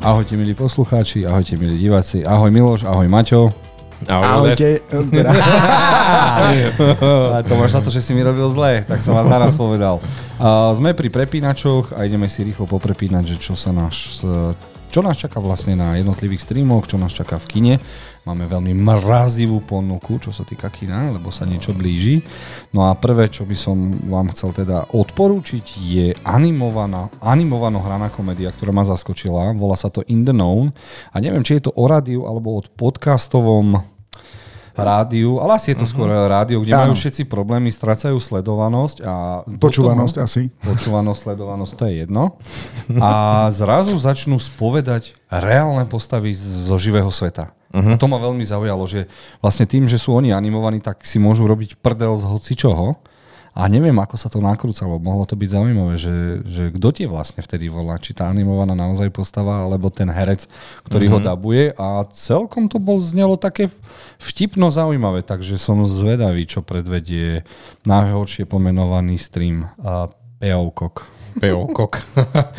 Ahojte milí poslucháči, ahojte milí diváci, ahoj Miloš, ahoj Maťo. Ahojte. Teda. to máš za to, že si mi robil zle, tak som vás naraz povedal. Uh, sme pri prepínačoch a ideme si rýchlo poprepínať, že čo sa náš čo nás čaká vlastne na jednotlivých streamoch, čo nás čaká v kine. Máme veľmi mrazivú ponuku, čo sa týka kina, lebo sa niečo blíži. No a prvé, čo by som vám chcel teda odporúčiť, je animovaná, animovaná hraná komédia, ktorá ma zaskočila. Volá sa to In the Known. A neviem, či je to o rádiu alebo od podcastovom rádiu, ale asi je to uh-huh. skôr rádio, kde Áno. majú všetci problémy, strácajú sledovanosť a... Počúvanosť potom, asi. Počúvanosť, sledovanosť, to je jedno. A zrazu začnú spovedať reálne postavy zo živého sveta. Uh-huh. A to ma veľmi zaujalo, že vlastne tým, že sú oni animovaní, tak si môžu robiť prdel z hocičoho. A neviem, ako sa to nakrúcalo. Mohlo to byť zaujímavé, že, že kto tie vlastne vtedy volá. Či tá animovaná naozaj postava, alebo ten herec, ktorý mm-hmm. ho mhm. dabuje. A celkom to bol znelo také vtipno zaujímavé. Takže som zvedavý, čo predvedie najhoršie pomenovaný stream uh, Peokok. Peokok.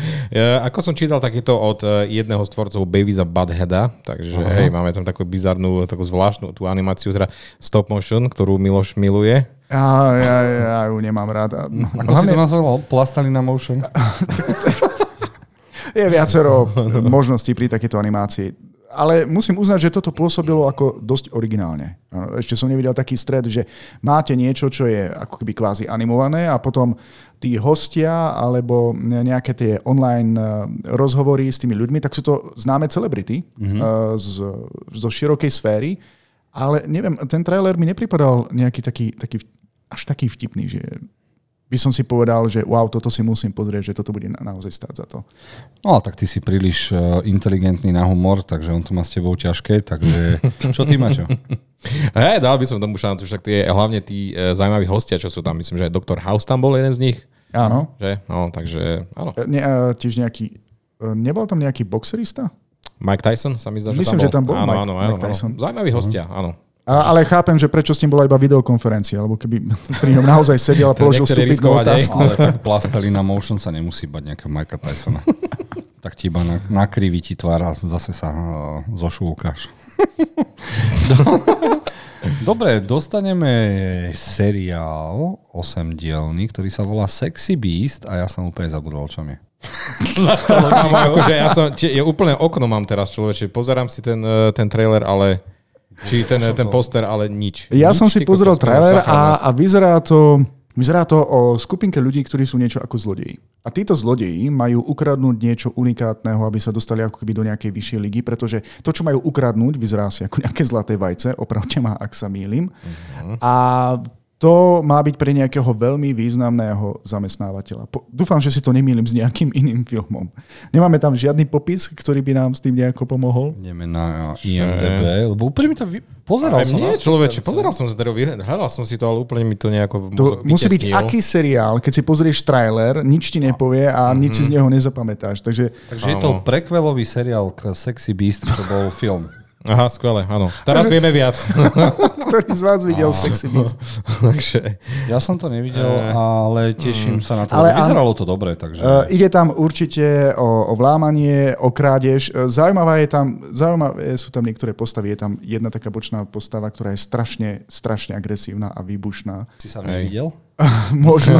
Ako som čítal, tak je to od e, jedného z tvorcov Babyza Budheada, takže uh-huh. hej, máme tam takú bizarnú, takú zvláštnu tú animáciu, teda stop motion, ktorú Miloš miluje. Ja, ja, ja ju nemám rád. No, Ako hlavne... si to nazval? Plastalina motion? je viacero možností pri takéto animácii. Ale musím uznať, že toto pôsobilo ako dosť originálne. Ešte som nevidel taký stred, že máte niečo, čo je ako keby kvázi animované a potom tí hostia alebo nejaké tie online eh, rozhovory s tými ľuďmi, tak sú to známe celebrity mm-hmm. z, zo širokej sféry. Ale neviem, ten trailer mi nepripadal nejaký taký, taký až taký vtipný, že by som si povedal, že wow, toto si musím pozrieť, že toto bude naozaj stáť za to. No, tak ty si príliš uh, inteligentný na humor, takže on to má s tebou ťažké, takže čo ty, Maťo? Hej, dal by som tomu šancu, však tie, hlavne tí uh, zaujímaví hostia, čo sú tam, myslím, že aj doktor House tam bol jeden z nich. Áno. Že? No, takže áno. Ne, uh, tiež nejaký, uh, nebol tam nejaký boxerista? Mike Tyson sa mi zdá, že Myslím, tam bol. že tam bol áno, Mike, áno, áno, Mike Tyson. Áno. Zaujímaví hostia, uh-huh. áno. A, ale chápem, že prečo s ním bola iba videokonferencia, lebo keby pri ňom naozaj sedel a položil stupidnú otázku. Ale tak plastelina motion sa nemusí bať nejakého Mikea Tysona. tak ti iba nakriví ti tvár a zase sa uh, zošúlkaš. Dobre, dostaneme seriál 8-dielný, ktorý sa volá Sexy Beast a ja som úplne zabudol, čo je. akože ja som, je úplne okno mám teraz človeče. Pozerám si ten, e, ten trailer, ale či ten, ten poster, ale nič. Ja nič, som si pozrel trailer a, a vyzerá to... Vyzerá to o skupinke ľudí, ktorí sú niečo ako zlodeji. A títo zlodeji majú ukradnúť niečo unikátneho, aby sa dostali ako keby do nejakej vyššej ligy, pretože to, čo majú ukradnúť, vyzerá si ako nejaké zlaté vajce, opravte ma, ak sa mýlim. Uh-huh. A to má byť pre nejakého veľmi významného zamestnávateľa. Po, dúfam, že si to nemýlim s nejakým iným filmom. Nemáme tam žiadny popis, ktorý by nám s tým nejako pomohol? Ideme na IMDB, lebo úplne mi to... Vy... Pozeral som nie, človeče, pozeral som to, hľadal som si to, ale úplne mi to nejako To musí byť aký seriál, keď si pozrieš trailer, nič ti nepovie a mm-hmm. nič si z neho nezapamätáš. Takže, Takže je to prekvelový seriál k Sexy Beast, čo bol film. Aha, skvelé, áno. Teraz vieme viac. Ktorý z vás videl Sexy Beast? takže... Ja som to nevidel, ale teším sa na to. Ale Vyzeralo to dobre. Takže... Uh, ide tam určite o, o vlámanie, o krádež. E, zaujímavá je tam, zaujímavé sú tam niektoré postavy. Je tam jedna taká bočná postava, ktorá je strašne, strašne agresívna a výbušná. Ty sa nevidel? možno,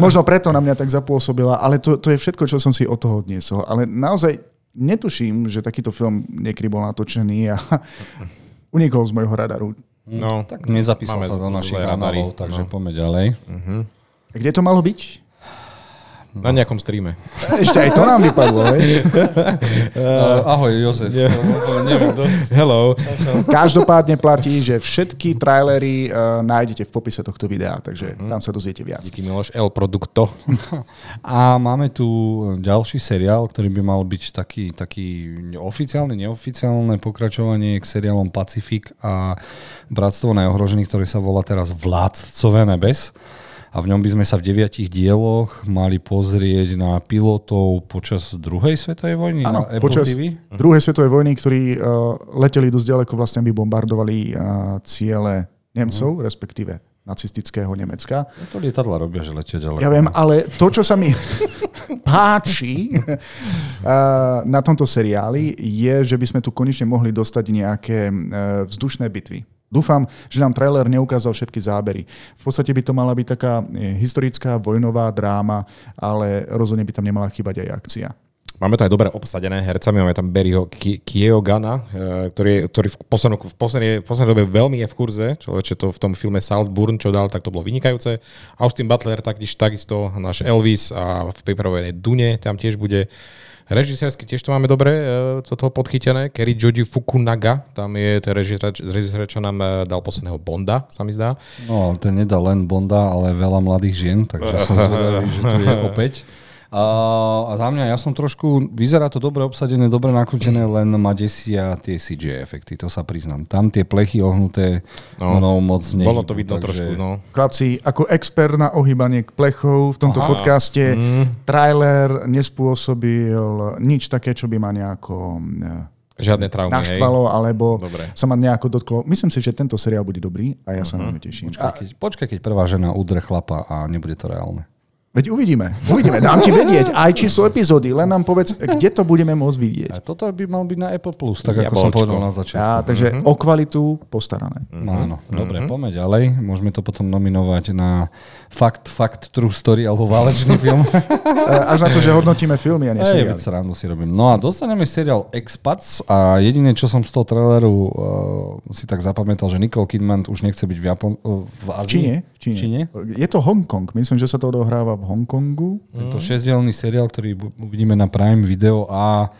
možno preto na mňa tak zapôsobila, ale to, to je všetko, čo som si od toho odniesol. Ale naozaj netuším, že takýto film niekedy bol natočený a unikol z môjho radaru. No, tak nezapísal sa do našich radarov, takže no. poďme ďalej. Uh-huh. Kde to malo byť? Na nejakom streame. Ešte aj to nám vypadlo, hej? Uh, ahoj, Jozef. Yeah. Neviem, Hello. Každopádne platí, že všetky trailery uh, nájdete v popise tohto videa, takže mm. tam sa dozviete viac. Díky Miloš, El Producto. A máme tu ďalší seriál, ktorý by mal byť taký, taký oficiálne, neoficiálne pokračovanie k seriálom Pacifik a Bratstvo nejohrožených, ktorý sa volá teraz Vládcové nebes a v ňom by sme sa v deviatich dieloch mali pozrieť na pilotov počas druhej svetovej vojny ano, na Apple počas TV? druhej svetovej vojny, ktorí uh, leteli dosť ďaleko, vlastne by bombardovali uh, ciele Nemcov, uh-huh. respektíve nacistického Nemecka. No to lietadla robia, že letia ďaleko. Ja viem, ale to, čo sa mi páči uh, na tomto seriáli, je, že by sme tu konečne mohli dostať nejaké vzdušné bitvy. Dúfam, že nám trailer neukázal všetky zábery. V podstate by to mala byť taká eh, historická vojnová dráma, ale rozhodne by tam nemala chýbať aj akcia. Máme to aj dobre obsadené hercami, máme tam Berryho Kiegana, ktorý, ktorý v, poslednom, v, poslednej, v poslednej dobe veľmi je v kurze, čo to v tom filme Saltburn, čo dal, tak to bolo vynikajúce. Austin Butler takisto, takisto náš Elvis a v paperovej Dune tam tiež bude. Režisérsky tiež to máme dobre, toto podchytené. Kerry Joji Fukunaga, tam je ten režisér, čo nám dal posledného Bonda, sa mi zdá. No, ten nedal len Bonda, ale veľa mladých žien, takže som zvedavý, že tu je opäť. A za mňa, ja som trošku, vyzerá to dobre obsadené, dobre nakrútené, len ma desia tie CG efekty, to sa priznám. Tam tie plechy ohnuté, no, no moc nie. Bolo to vidno takže... trošku, no. Chlapci, ako expert na ohýbanie plechov v tomto Aha. podcaste, mm. trailer nespôsobil nič také, čo by ma nejako Žiadne traumy, naštvalo, hej. alebo Dobre. sa ma nejako dotklo. Myslím si, že tento seriál bude dobrý a ja uh-huh. sa na mhm. teším. Počkaj keď, počkaj, keď prvá žena udre chlapa a nebude to reálne. Veď uvidíme. Uvidíme. Dám ti vedieť aj číslo epizódy, len nám povedz, kde to budeme môcť vidieť. A toto by mal byť na Apple Plus, tak ako som povedal na začiatku. Ja, takže mm-hmm. o kvalitu postarané. Mm-hmm. Áno, mm-hmm. dobre, poďme ďalej. Môžeme to potom nominovať na fakt, fakt, true story alebo válečný film. Až na to, že hodnotíme filmy a nie seriály. Ej, srandu si robím. No a dostaneme seriál Expats a jediné, čo som z toho traileru uh, si tak zapamätal, že Nicole Kidman už nechce byť v, Japon- v Ázii. Číne? Číne. Číne. Je to Hongkong. Myslím, že sa to odohráva v Hongkongu. Mm. šesťdielný seriál, ktorý uvidíme na Prime Video a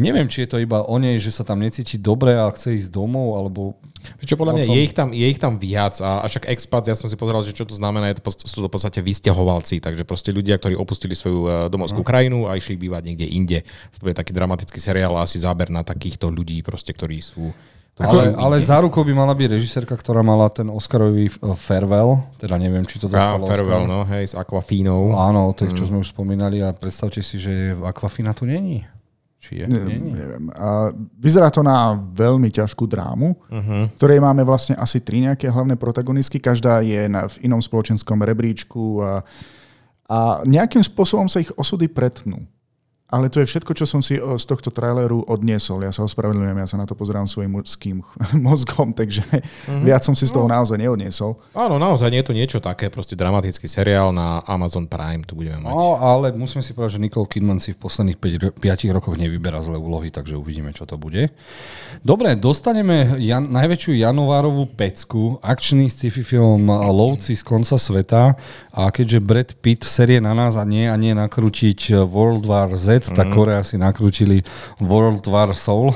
neviem, či je to iba o nej, že sa tam necíti dobre a chce ísť domov, alebo... Čo podľa mňa, je, ich tam, je ich tam viac a, a však expat, ja som si pozeral, že čo to znamená, je to, sú to v podstate vysťahovalci, takže proste ľudia, ktorí opustili svoju uh, domovskú no. krajinu a išli bývať niekde inde. To je taký dramatický seriál a asi záber na takýchto ľudí, proste, ktorí sú ale, ale zárukou by mala byť režisérka, ktorá mala ten Oscarový eh, farewell, teda neviem, či to dostalo ah, farewell, Oscar. no, hej, s Aquafinou. Áno, tých, čo mm. sme už spomínali a predstavte si, že Aquafina tu není. Či je? Není. Neviem. A vyzerá to na veľmi ťažkú drámu, uh-huh. ktorej máme vlastne asi tri nejaké hlavné protagonistky. Každá je na, v inom spoločenskom rebríčku a, a nejakým spôsobom sa ich osudy pretnú. Ale to je všetko, čo som si z tohto traileru odniesol. Ja sa ospravedlňujem, ja sa na to pozerám svojim mužským mozgom, takže mm-hmm. viac som si z toho no. naozaj neodniesol. Áno, naozaj nie je to niečo také, proste dramatický seriál na Amazon Prime, tu budeme mať. No, ale musíme si povedať, že Nicole Kidman si v posledných 5, 5 rokoch nevyberá zlé úlohy, takže uvidíme, čo to bude. Dobre, dostaneme jan, najväčšiu januárovú pecku, akčný sci-fi film Lovci z konca sveta a keďže Brad Pitt serie na nás a nie a nie nakrútiť World War Z, vec, mm. tak Korea si nakrútili World War Soul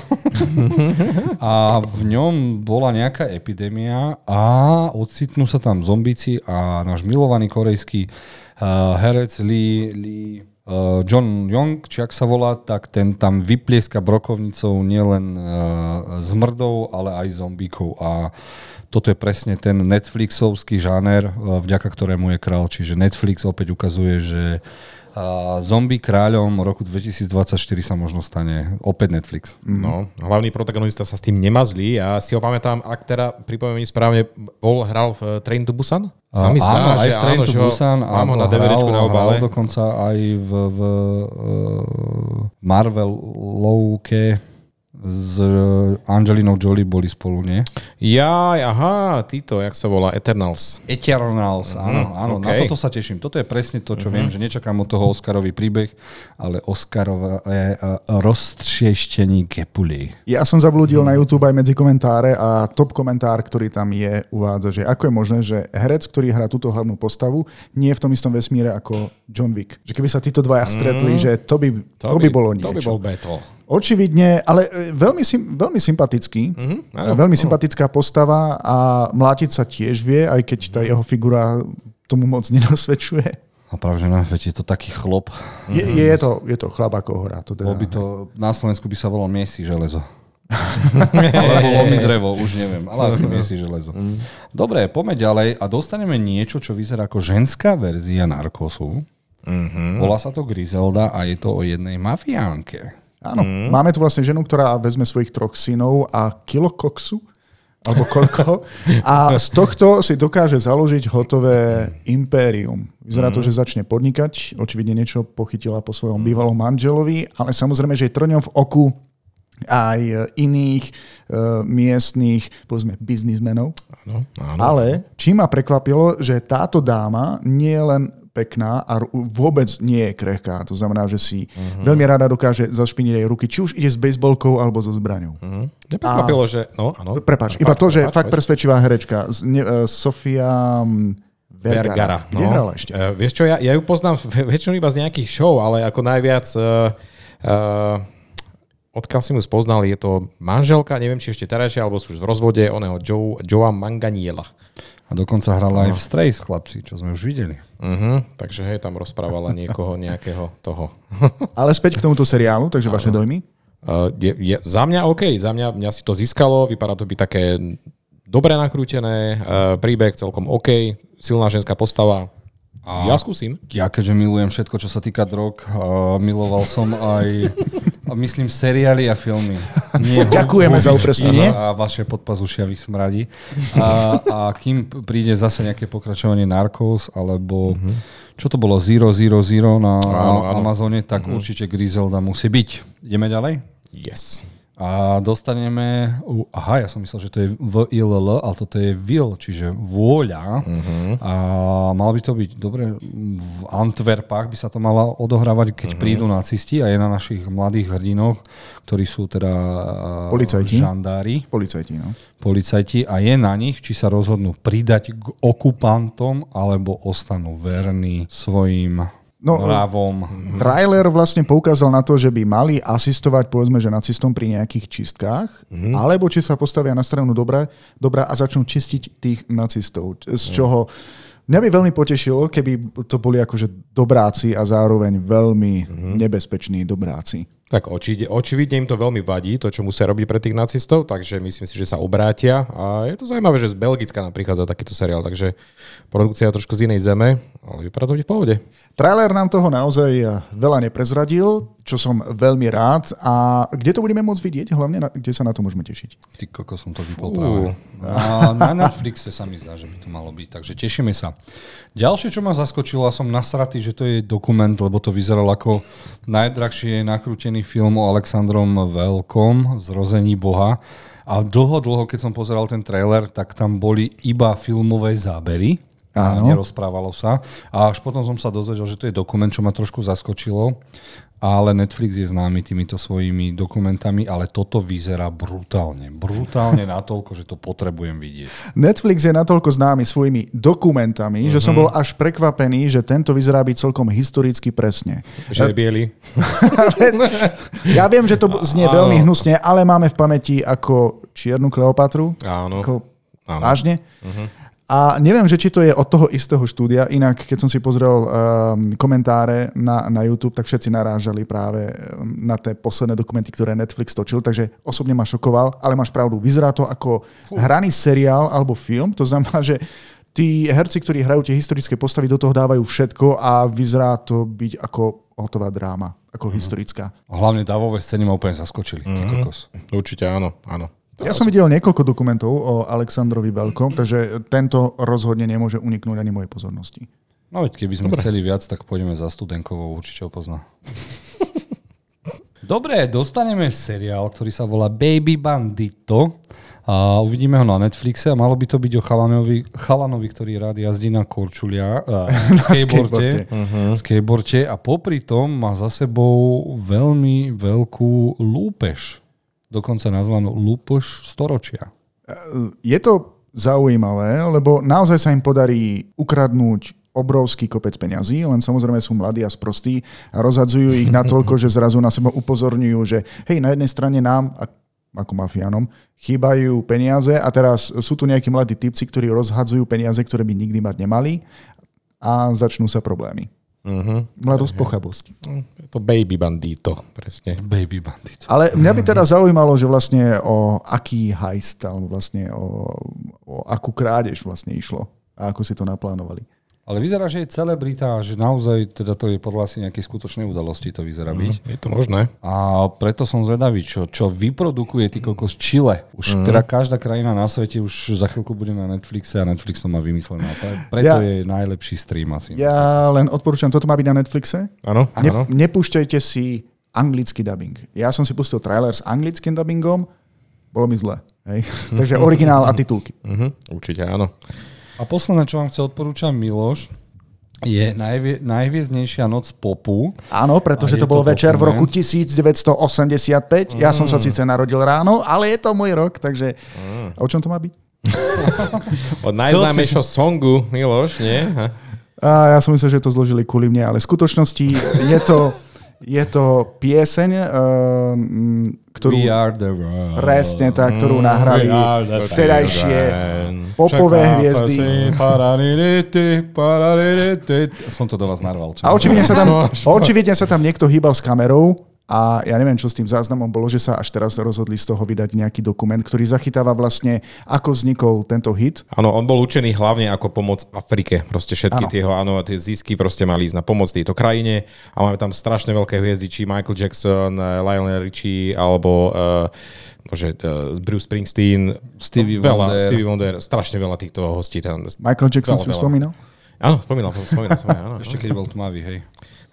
a v ňom bola nejaká epidémia a ocitnú sa tam zombici a náš milovaný korejský uh, herec Lee, Lee uh, John Young, či ak sa volá, tak ten tam vyplieska brokovnicou nielen uh, zmrdov, ale aj zombíkov a toto je presne ten Netflixovský žáner, vďaka ktorému je král. Čiže Netflix opäť ukazuje, že zombie kráľom roku 2024 sa možno stane opäť Netflix. Mm. No, hlavný protagonista sa s tým nemazlí. Ja si ho pamätám, ak teda pripomínam správne, bol, hral v Train to Busan? Sa mi zdá, áno, že aj v Train áno, to Busan mám ho na DVDčku na obale. Hral dokonca aj v, v uh, Marvel Lowke s Angelinou Jolie boli spolu, nie? Ja, aha, títo, jak sa volá, Eternals. Eternals, áno, mm, áno, okay. na toto sa teším. Toto je presne to, čo mm-hmm. viem, že nečakám od toho Oscarový príbeh, ale Oscarové uh, roztřeštení Gepuli. Ja som zablúdil mm. na YouTube aj medzi komentáre a top komentár, ktorý tam je, uvádza, že ako je možné, že herec, ktorý hrá túto hlavnú postavu, nie je v tom istom vesmíre ako John Wick. Že keby sa títo dvaja stretli, mm. že to by, to, to by, by bolo niečo. To by bol battle. Očividne, ale e, veľmi, veľmi sympatický. Mm-hmm, áno, veľmi áno. sympatická postava a mlátiť sa tiež vie, aj keď tá jeho figura tomu moc nenasvedčuje. A práve, že na je to taký chlop. Je, je, je, to, je to chlap ako hrá. To teda... by to, na Slovensku by sa volal Miesi železo. Alebo lomi drevo, už neviem. Ale asi Miesi železo. Mm. Dobre, poďme ďalej a dostaneme niečo, čo vyzerá ako ženská verzia Narkosu. Mm-hmm. Volá sa to Griselda a je to o jednej mafiánke. Áno, mm. máme tu vlastne ženu, ktorá vezme svojich troch synov a kilo koksu alebo koľko. A z tohto si dokáže založiť hotové impérium. Vyzerá to, že začne podnikať, očividne niečo pochytila po svojom bývalom manželovi, ale samozrejme, že je trňom v oku aj iných uh, miestných, povedzme, biznismenov. Áno, áno. Ale čím ma prekvapilo, že táto dáma nie je len pekná a vôbec nie je krehká. To znamená, že si uh-huh. veľmi rada dokáže zašpiniť aj ruky, či už ide s bejsbolkou alebo so zbraňou. Mhm. Neprekvapilo, že... No, áno. Prepač, iba to, že prepáč, fakt presvedčivá herečka. Ne- uh, Sofia mm, Vergara. Vergara. Kde hrala ešte? Uh, vieš čo, ja, ja ju poznám väčšinou iba z nejakých show, ale ako najviac... Uh, uh, odkiaľ si mu spoznal, je to manželka, neviem, či ešte terajšia, alebo sú už v rozvode, oného Joe, Joea Manganiela. A dokonca hrala aj v Strays, chlapci, čo sme už videli. Uh-huh. Takže hej, tam rozprávala niekoho, nejakého toho. Ale späť k tomuto seriálu, takže vaše dojmy? Uh, je, je, za mňa OK, za mňa, mňa si to získalo, vypadá to byť také dobre nakrútené, uh, príbeh celkom OK, silná ženská postava. A... Ja skúsim. Ja keďže milujem všetko, čo sa týka drog, uh, miloval som aj, a myslím, seriály a filmy. Nie Ďakujeme za upresnenie. A vaše podpazušia vysmradí. A, a kým príde zase nejaké pokračovanie Narcos, alebo čo to bolo, Zero, Zero, Zero na. Áno, áno. Amazone, tak určite Griselda musí byť. Ideme ďalej? Yes. A dostaneme, aha, ja som myslel, že to je V-I-L-L, ale toto je will, čiže vôľa. A mal by to byť, dobre, v Antwerpách by sa to malo odohrávať, keď prídu nacisti a je na našich mladých hrdinoch, ktorí sú teda a, Policajti. žandári, Policajti, no. policajti a je na nich, či sa rozhodnú pridať k okupantom alebo ostanú verní svojim No, mravom. Trailer vlastne poukázal na to, že by mali asistovať povedzme, že nacistom pri nejakých čistkách, mm-hmm. alebo či sa postavia na stranu dobra, dobra a začnú čistiť tých nacistov. Z čoho mňa by veľmi potešilo, keby to boli akože dobráci a zároveň veľmi mm-hmm. nebezpeční dobráci. Tak oči, očividne im to veľmi vadí, to, čo musia robiť pre tých nacistov, takže myslím si, že sa obrátia. A je to zaujímavé, že z Belgicka nám prichádza takýto seriál, takže produkcia je trošku z inej zeme, ale vypadá to byť v pohode. Trailer nám toho naozaj veľa neprezradil, čo som veľmi rád. A kde to budeme môcť vidieť? Hlavne, na, kde sa na to môžeme tešiť? Ty koko som to vypol práve. A na Netflixe sa mi zdá, že by to malo byť, takže tešíme sa. Ďalšie, čo ma zaskočilo, a som nasratý, že to je dokument, lebo to vyzeralo ako najdrahšie nakrútený film o Alexandrom Veľkom, Zrození Boha. A dlho, dlho, keď som pozeral ten trailer, tak tam boli iba filmové zábery. A Áno. nerozprávalo sa. A až potom som sa dozvedel, že to je dokument, čo ma trošku zaskočilo. Ale Netflix je známy týmito svojimi dokumentami, ale toto vyzerá brutálne. Brutálne natoľko, že to potrebujem vidieť. Netflix je natoľko známy svojimi dokumentami, mm-hmm. že som bol až prekvapený, že tento vyzerá byť celkom historicky presne. Že je biely. Ja viem, že to znie veľmi hnusne, ale máme v pamäti ako čiernu Kleopatru. Áno. Ako, Áno. vážne? A neviem, že či to je od toho istého štúdia, inak keď som si pozrel um, komentáre na, na YouTube, tak všetci narážali práve um, na tie posledné dokumenty, ktoré Netflix točil, takže osobne ma šokoval, ale máš pravdu, vyzerá to ako hraný seriál alebo film, to znamená, že tí herci, ktorí hrajú tie historické postavy, do toho dávajú všetko a vyzerá to byť ako hotová dráma, ako historická. A hlavne davové scény ma úplne zaskočili. Kokos. Určite áno, áno. Ja som videl niekoľko dokumentov o Alexandrovi Veľkom, takže tento rozhodne nemôže uniknúť ani mojej pozornosti. No veď keby sme Dobre. chceli viac, tak pôjdeme za Studenkovou, určite ho pozná. Dobre, dostaneme seriál, ktorý sa volá Baby Bandito. A uvidíme ho na Netflixe a malo by to byť o chalanovi, chalanovi ktorý rád jazdí na korčulia, a skateboarde, uh-huh. skateboarde a popri tom má za sebou veľmi veľkú lúpež. Dokonca nazvanú lúpež storočia. Je to zaujímavé, lebo naozaj sa im podarí ukradnúť obrovský kopec peňazí, len samozrejme sú mladí a sprostí a rozhadzujú ich natoľko, že zrazu na seba upozorňujú, že hej, na jednej strane nám, ako mafiánom, chýbajú peniaze a teraz sú tu nejakí mladí typci, ktorí rozhadzujú peniaze, ktoré by nikdy mať nemali a začnú sa problémy. Uh-huh. Mladosť pochabosť. Je to baby bandito, presne. Baby Bandito. Ale mňa by teraz zaujímalo, že vlastne o aký heist, alebo vlastne o, o akú krádež vlastne išlo a ako si to naplánovali. Ale vyzerá, že je celebrita, že naozaj teda to je podľa asi nejakej skutočnej udalosti to vyzerá byť. Je to možné. A preto som zvedavý, čo, čo vyprodukuje ty kokos Chile. Už mm. teda každá krajina na svete už za chvíľku bude na Netflixe a Netflix to má vymyslené. Preto Ja- je najlepší stream asi. Ja len odporúčam, toto má byť na Netflixe. Áno, Ne, áno. nepúšťajte si anglický dubbing. Ja som si pustil trailer s anglickým dubbingom, bolo mi zle. Hej. Takže originál a titulky. Mhm, určite áno. A posledné, čo vám chce odporúčam Miloš, je najvie, najviezdnejšia noc popu. Áno, pretože to bol to večer v roku 1985. Ja som sa síce narodil ráno, ale je to môj rok, takže o čom to má byť? Od najznámejšieho songu, Miloš, nie? A ja som myslel, že to zložili kvôli mne, ale v skutočnosti je to, je to pieseň, uh, ktorú... We are the world. Presne tak, ktorú nahrali are the vtedajšie popové hviezdy. Som to do vás narval. Čo? A očividne sa, tam, očividne sa tam niekto hýbal s kamerou a ja neviem, čo s tým záznamom bolo, že sa až teraz rozhodli z toho vydať nejaký dokument, ktorý zachytáva vlastne, ako vznikol tento hit. Áno, on bol učený hlavne ako pomoc Afrike. Proste všetky Áno. tie jeho, áno, tie zisky proste mali ísť na pomoc tejto krajine a máme tam strašne veľké hviezdy, či Michael Jackson, eh, Lionel Richie alebo uh, bože, uh, Bruce Springsteen, Stevie veľa, Wonder. Stevie Wonder, strašne veľa týchto hostí tam. Michael Jackson Veľa, si veľa. spomínal? Áno, spomínal, spomínal, spomínal áno. Ešte keď bol tmavý, hej.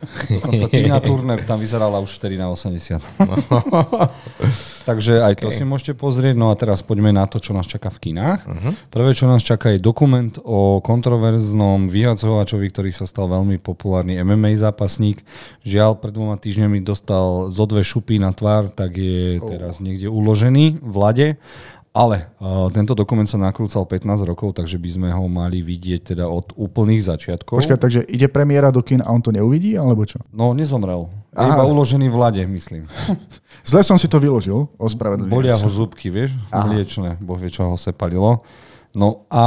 Dokonca Tina Turner tam vyzerala už vtedy na 80. Takže aj to si môžete pozrieť. No a teraz poďme na to, čo nás čaká v kinách. Prvé, čo nás čaká, je dokument o kontroverznom vyhacovačovi, ktorý sa stal veľmi populárny MMA zápasník. Žiaľ, pred dvoma týždňami dostal zo dve šupy na tvár, tak je teraz niekde uložený v lade. Ale uh, tento dokument sa nakrúcal 15 rokov, takže by sme ho mali vidieť teda od úplných začiatkov. Počkaj, takže ide premiéra do kin a on to neuvidí, alebo čo? No, nezomrel. Je Aha. iba uložený v lade, myslím. Zle som si to vyložil, ospravedlňujem Bolia ho zúbky, vieš, mliečne. Boh vie, čo ho sepalilo. No a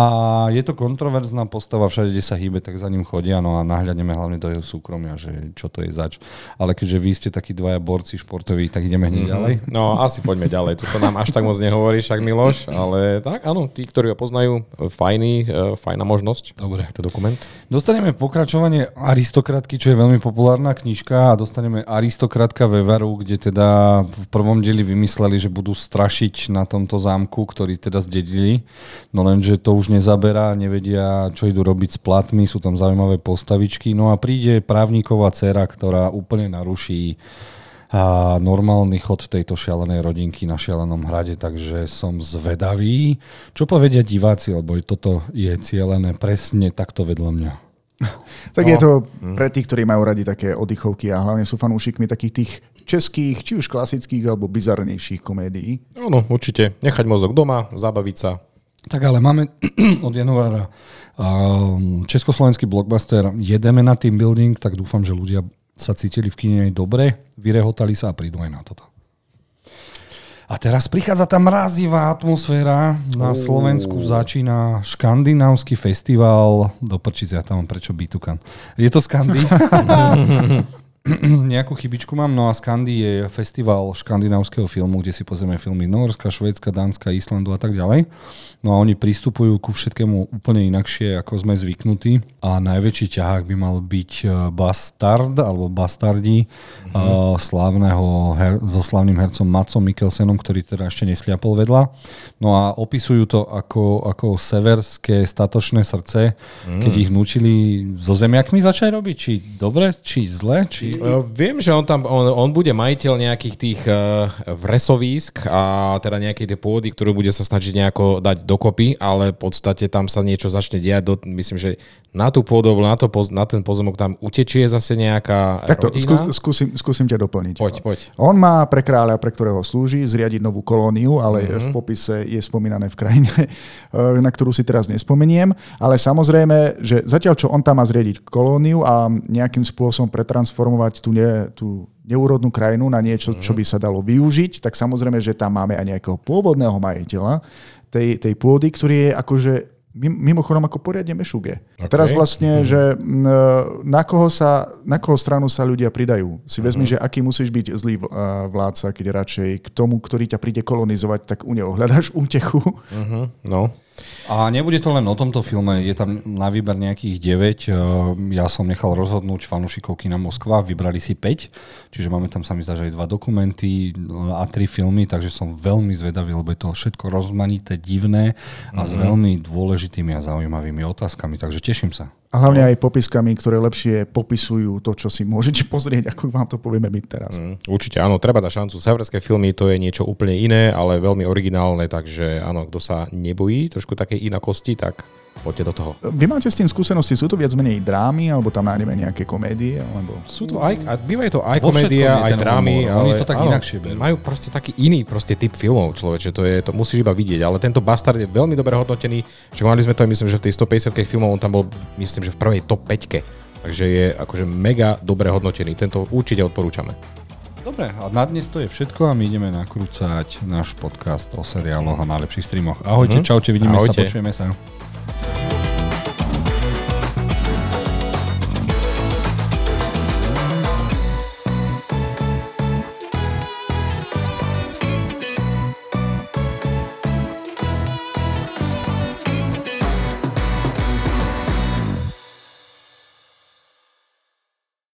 je to kontroverzná postava, všade, kde sa hýbe, tak za ním chodia, no a nahľadneme hlavne do jeho súkromia, že čo to je zač. Ale keďže vy ste takí dvaja borci športoví, tak ideme hneď ďalej. No, asi poďme ďalej. Tuto nám až tak moc nehovorí však Miloš, ale tak áno, tí, ktorí ho poznajú, fajný, eh, fajná možnosť. Dobre. To dokument. Dostaneme pokračovanie Aristokratky, čo je veľmi populárna knižka a dostaneme Aristokratka Vevaru, kde teda v prvom dieli vymysleli, že budú strašiť na tomto zámku, ktorý teda zdedili. No lenže to už nezaberá, nevedia, čo idú robiť s platmi, sú tam zaujímavé postavičky. No a príde právniková dcera, ktorá úplne naruší a normálny chod tejto šialenej rodinky na šialenom hrade, takže som zvedavý, čo povedia diváci, lebo toto je cielené presne takto vedľa mňa. Tak No. je to pre tých, ktorí majú radi také oddychovky a hlavne sú fanúšikmi takých tých českých, či už klasických alebo bizarnejších komédií. Áno, určite. Nechať mozog doma, zabaviť sa. Tak ale máme od januára československý blockbuster Jedeme na team building, tak dúfam, že ľudia sa cítili v kine aj dobre, vyrehotali sa a prídu aj na toto. A teraz prichádza tá mrazivá atmosféra. Na Slovensku začína škandinávsky festival. Do prčice, ja tam mám prečo Bitukan. Je to Skandy? Nejakú chybičku mám, no a Skandy je festival škandinávskeho filmu, kde si pozrieme filmy Norska, Švédska, Dánska, Islandu a tak ďalej. No a oni pristupujú ku všetkému úplne inakšie, ako sme zvyknutí. A najväčší ťahák by mal byť eh, Bastard, alebo Bastardi, mm-hmm. slávneho her, so slávnym hercom Macom Mikkelsenom, ktorý teda ešte nesliapol vedľa. No a opisujú to ako, ako severské statočné srdce, mm. keď ich nutili so zemiakmi začať robiť. Či dobre, či zle, či... Uh, viem, že on tam, on, on bude majiteľ nejakých tých uh, vresovísk a teda nejakej tie pôdy, ktorú bude sa snažiť nejako dať dokopy, ale v podstate tam sa niečo začne diať. Do, myslím, že na tú pôdu, na, to, na ten pozemok tam utečie zase nejaká Takto, rodina. skú, skúsim, skúsim ťa doplniť. Poď, poď. On má pre kráľa, pre ktorého slúži, zriadiť novú kolóniu, ale Mhm. mm-hmm. v popise je spomínané v krajine, na ktorú si teraz nespomeniem. Ale samozrejme, že zatiaľ, čo on tam má zriadiť kolóniu a nejakým spôsobom pretransformovať tú, ne, tú neúrodnú krajinu na niečo, čo by sa dalo využiť, tak samozrejme, že tam máme aj nejakého pôvodného majiteľa tej, tej pôdy, ktorý je akože mim- mimochodom ako poriadne mešuge. OK. Teraz vlastne, že mm, na koho, sa, na koho stranu sa ľudia pridajú. Si vezmi, že aký musíš byť zlý a, vládca, keď radšej k tomu, ktorý ťa príde kolonizovať, tak u neho hľadáš útechu. Uh-huh, no. A nebude to len o tomto filme, je tam na výber nejakých 9. Ja som nechal rozhodnúť fanúšikov Kina Moskva, vybrali si 5, čiže máme tam sa mi zdá, že aj dva dokumenty a tri filmy, takže som veľmi zvedavý, lebo je to všetko rozmanité, divné a s veľmi dôležitými a zaujímavými otázkami, takže teším sa. A hlavne aj popiskami, ktoré lepšie popisujú to, čo si môžete pozrieť, ako vám to povieme my teraz. Mm, určite áno, treba dať šancu. Severské filmy to je niečo úplne iné, ale veľmi originálne, takže áno, kto sa nebojí trošku takej inakosti, tak poďte do toho. Vy máte s tým skúsenosti, sú to viac menej drámy, alebo tam nájdeme nejaké komédie? Alebo... Sú to aj, a bývajú to aj Vo komédia, aj drámy, humor. ale Oni to tak áno, inakšie berú. majú proste taký iný proste typ filmov, človeče, to, je, to musíš iba vidieť, ale tento Bastard je veľmi dobre hodnotený, však mali sme to aj myslím, že v tej 150 filmov on tam bol, myslím, že v prvej top 5 takže je akože mega dobre hodnotený, tento určite odporúčame. Dobre, a na dnes to je všetko a my ideme nakrúcať náš podcast o seriáloch a najlepších streamoch. Ahojte, čaute, vidíme Ahojte. sa, počujeme sa.